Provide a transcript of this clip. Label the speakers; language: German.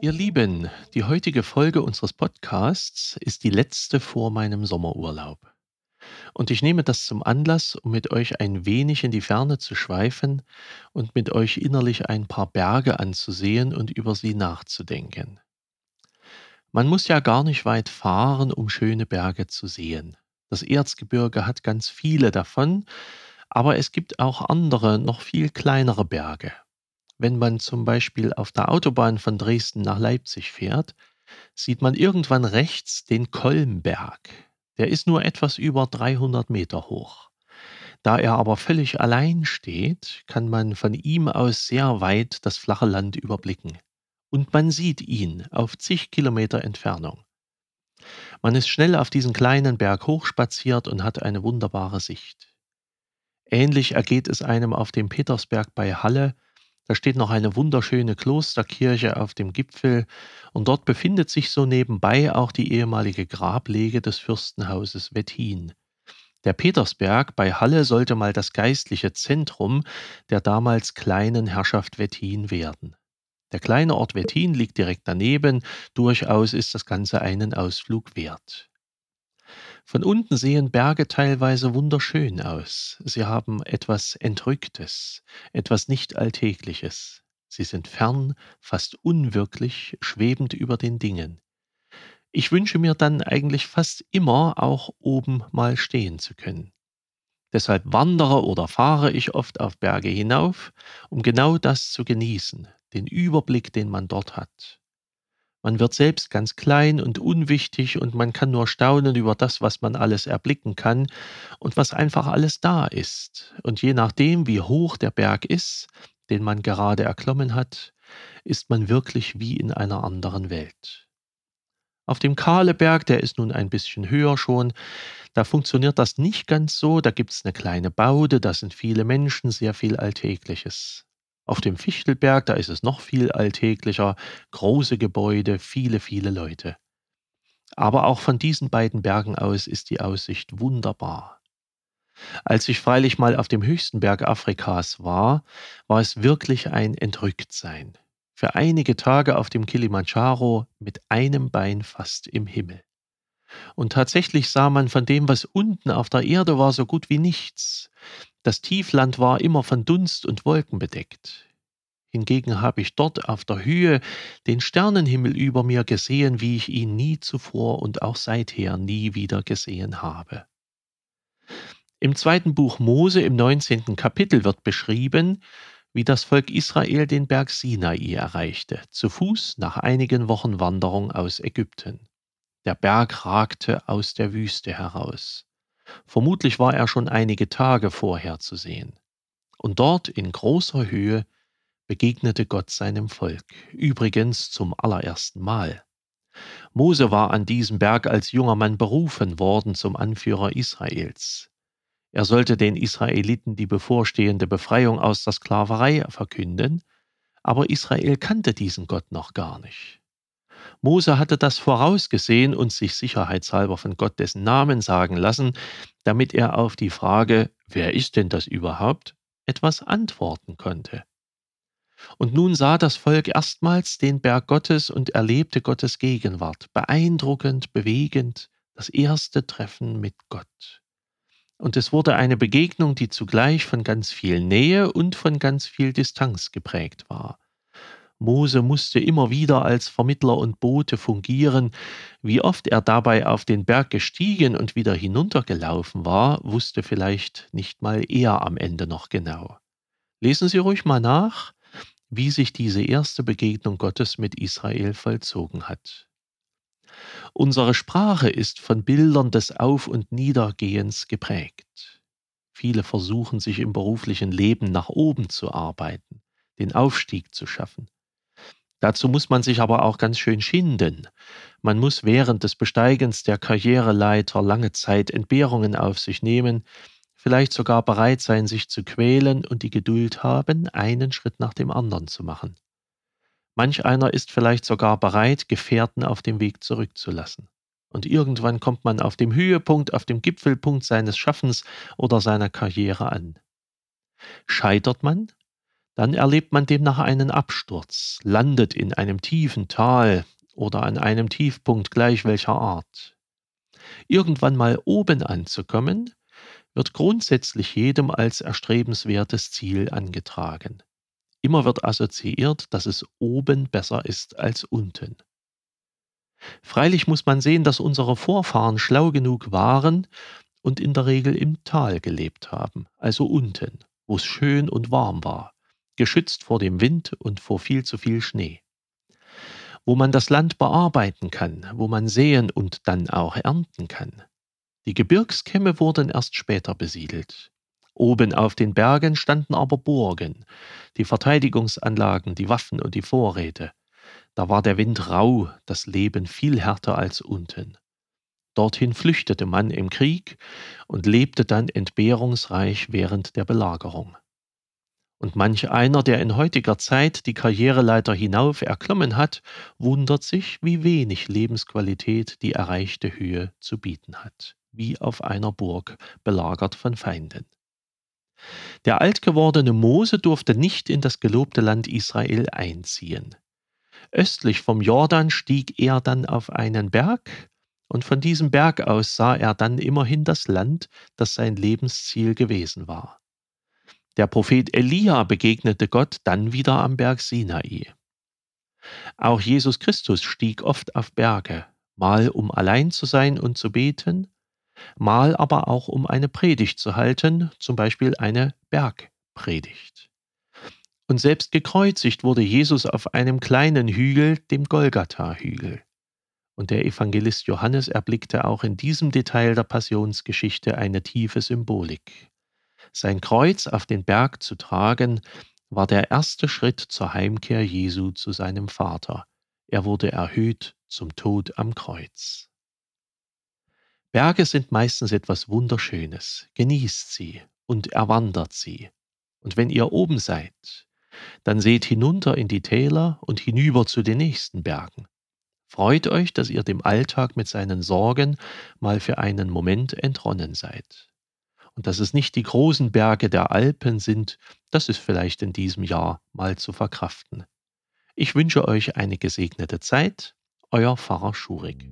Speaker 1: Ihr Lieben, die heutige Folge unseres Podcasts ist die letzte vor meinem Sommerurlaub. Und ich nehme das zum Anlass, um mit euch ein wenig in die Ferne zu schweifen und mit euch innerlich ein paar Berge anzusehen und über sie nachzudenken. Man muss ja gar nicht weit fahren, um schöne Berge zu sehen. Das Erzgebirge hat ganz viele davon, aber es gibt auch andere, noch viel kleinere Berge. Wenn man zum Beispiel auf der Autobahn von Dresden nach Leipzig fährt, sieht man irgendwann rechts den Kolmberg. Der ist nur etwas über 300 Meter hoch. Da er aber völlig allein steht, kann man von ihm aus sehr weit das flache Land überblicken. Und man sieht ihn auf zig Kilometer Entfernung. Man ist schnell auf diesen kleinen Berg hochspaziert und hat eine wunderbare Sicht. Ähnlich ergeht es einem auf dem Petersberg bei Halle, da steht noch eine wunderschöne Klosterkirche auf dem Gipfel und dort befindet sich so nebenbei auch die ehemalige Grablege des Fürstenhauses Wettin. Der Petersberg bei Halle sollte mal das geistliche Zentrum der damals kleinen Herrschaft Wettin werden. Der kleine Ort Wettin liegt direkt daneben, durchaus ist das Ganze einen Ausflug wert. Von unten sehen Berge teilweise wunderschön aus. Sie haben etwas Entrücktes, etwas nicht Alltägliches. Sie sind fern, fast unwirklich, schwebend über den Dingen. Ich wünsche mir dann eigentlich fast immer auch oben mal stehen zu können. Deshalb wandere oder fahre ich oft auf Berge hinauf, um genau das zu genießen, den Überblick, den man dort hat. Man wird selbst ganz klein und unwichtig und man kann nur staunen über das, was man alles erblicken kann und was einfach alles da ist. Und je nachdem, wie hoch der Berg ist, den man gerade erklommen hat, ist man wirklich wie in einer anderen Welt. Auf dem Kahleberg, der ist nun ein bisschen höher schon, da funktioniert das nicht ganz so, da gibt es eine kleine Baude, da sind viele Menschen, sehr viel Alltägliches. Auf dem Fichtelberg, da ist es noch viel alltäglicher, große Gebäude, viele, viele Leute. Aber auch von diesen beiden Bergen aus ist die Aussicht wunderbar. Als ich freilich mal auf dem höchsten Berg Afrikas war, war es wirklich ein Entrücktsein. Für einige Tage auf dem Kilimanjaro mit einem Bein fast im Himmel. Und tatsächlich sah man von dem, was unten auf der Erde war, so gut wie nichts. Das Tiefland war immer von Dunst und Wolken bedeckt. Hingegen habe ich dort auf der Höhe den Sternenhimmel über mir gesehen, wie ich ihn nie zuvor und auch seither nie wieder gesehen habe. Im zweiten Buch Mose im 19. Kapitel wird beschrieben, wie das Volk Israel den Berg Sinai erreichte, zu Fuß nach einigen Wochen Wanderung aus Ägypten. Der Berg ragte aus der Wüste heraus. Vermutlich war er schon einige Tage vorher zu sehen. Und dort in großer Höhe begegnete Gott seinem Volk, übrigens zum allerersten Mal. Mose war an diesem Berg als junger Mann berufen worden zum Anführer Israels. Er sollte den Israeliten die bevorstehende Befreiung aus der Sklaverei verkünden, aber Israel kannte diesen Gott noch gar nicht. Mose hatte das vorausgesehen und sich sicherheitshalber von Gott dessen Namen sagen lassen, damit er auf die Frage, wer ist denn das überhaupt, etwas antworten konnte. Und nun sah das Volk erstmals den Berg Gottes und erlebte Gottes Gegenwart, beeindruckend, bewegend, das erste Treffen mit Gott. Und es wurde eine Begegnung, die zugleich von ganz viel Nähe und von ganz viel Distanz geprägt war. Mose musste immer wieder als Vermittler und Bote fungieren. Wie oft er dabei auf den Berg gestiegen und wieder hinuntergelaufen war, wusste vielleicht nicht mal er am Ende noch genau. Lesen Sie ruhig mal nach, wie sich diese erste Begegnung Gottes mit Israel vollzogen hat. Unsere Sprache ist von Bildern des Auf- und Niedergehens geprägt. Viele versuchen sich im beruflichen Leben nach oben zu arbeiten, den Aufstieg zu schaffen. Dazu muss man sich aber auch ganz schön schinden. Man muss während des Besteigens der Karriereleiter lange Zeit Entbehrungen auf sich nehmen, vielleicht sogar bereit sein, sich zu quälen und die Geduld haben, einen Schritt nach dem anderen zu machen. Manch einer ist vielleicht sogar bereit, Gefährten auf dem Weg zurückzulassen. Und irgendwann kommt man auf dem Höhepunkt, auf dem Gipfelpunkt seines Schaffens oder seiner Karriere an. Scheitert man, dann erlebt man demnach einen Absturz, landet in einem tiefen Tal oder an einem Tiefpunkt gleich welcher Art. Irgendwann mal oben anzukommen, wird grundsätzlich jedem als erstrebenswertes Ziel angetragen. Immer wird assoziiert, dass es oben besser ist als unten. Freilich muss man sehen, dass unsere Vorfahren schlau genug waren und in der Regel im Tal gelebt haben, also unten, wo es schön und warm war, geschützt vor dem Wind und vor viel zu viel Schnee. Wo man das Land bearbeiten kann, wo man säen und dann auch ernten kann. Die Gebirgskämme wurden erst später besiedelt. Oben auf den Bergen standen aber Burgen, die Verteidigungsanlagen, die Waffen und die Vorräte. Da war der Wind rau, das Leben viel härter als unten. Dorthin flüchtete man im Krieg und lebte dann entbehrungsreich während der Belagerung. Und manch einer, der in heutiger Zeit die Karriereleiter hinauf erklommen hat, wundert sich, wie wenig Lebensqualität die erreichte Höhe zu bieten hat, wie auf einer Burg belagert von Feinden. Der altgewordene Mose durfte nicht in das gelobte Land Israel einziehen. Östlich vom Jordan stieg er dann auf einen Berg, und von diesem Berg aus sah er dann immerhin das Land, das sein Lebensziel gewesen war. Der Prophet Elia begegnete Gott dann wieder am Berg Sinai. Auch Jesus Christus stieg oft auf Berge, mal um allein zu sein und zu beten, mal aber auch um eine Predigt zu halten, zum Beispiel eine Bergpredigt. Und selbst gekreuzigt wurde Jesus auf einem kleinen Hügel, dem Golgatha-Hügel. Und der Evangelist Johannes erblickte auch in diesem Detail der Passionsgeschichte eine tiefe Symbolik. Sein Kreuz auf den Berg zu tragen, war der erste Schritt zur Heimkehr Jesu zu seinem Vater. Er wurde erhöht zum Tod am Kreuz. Berge sind meistens etwas Wunderschönes. Genießt sie und erwandert sie. Und wenn ihr oben seid, dann seht hinunter in die Täler und hinüber zu den nächsten Bergen. Freut euch, dass ihr dem Alltag mit seinen Sorgen mal für einen Moment entronnen seid. Und dass es nicht die großen Berge der Alpen sind, das ist vielleicht in diesem Jahr mal zu verkraften. Ich wünsche euch eine gesegnete Zeit, euer Pfarrer Schurig.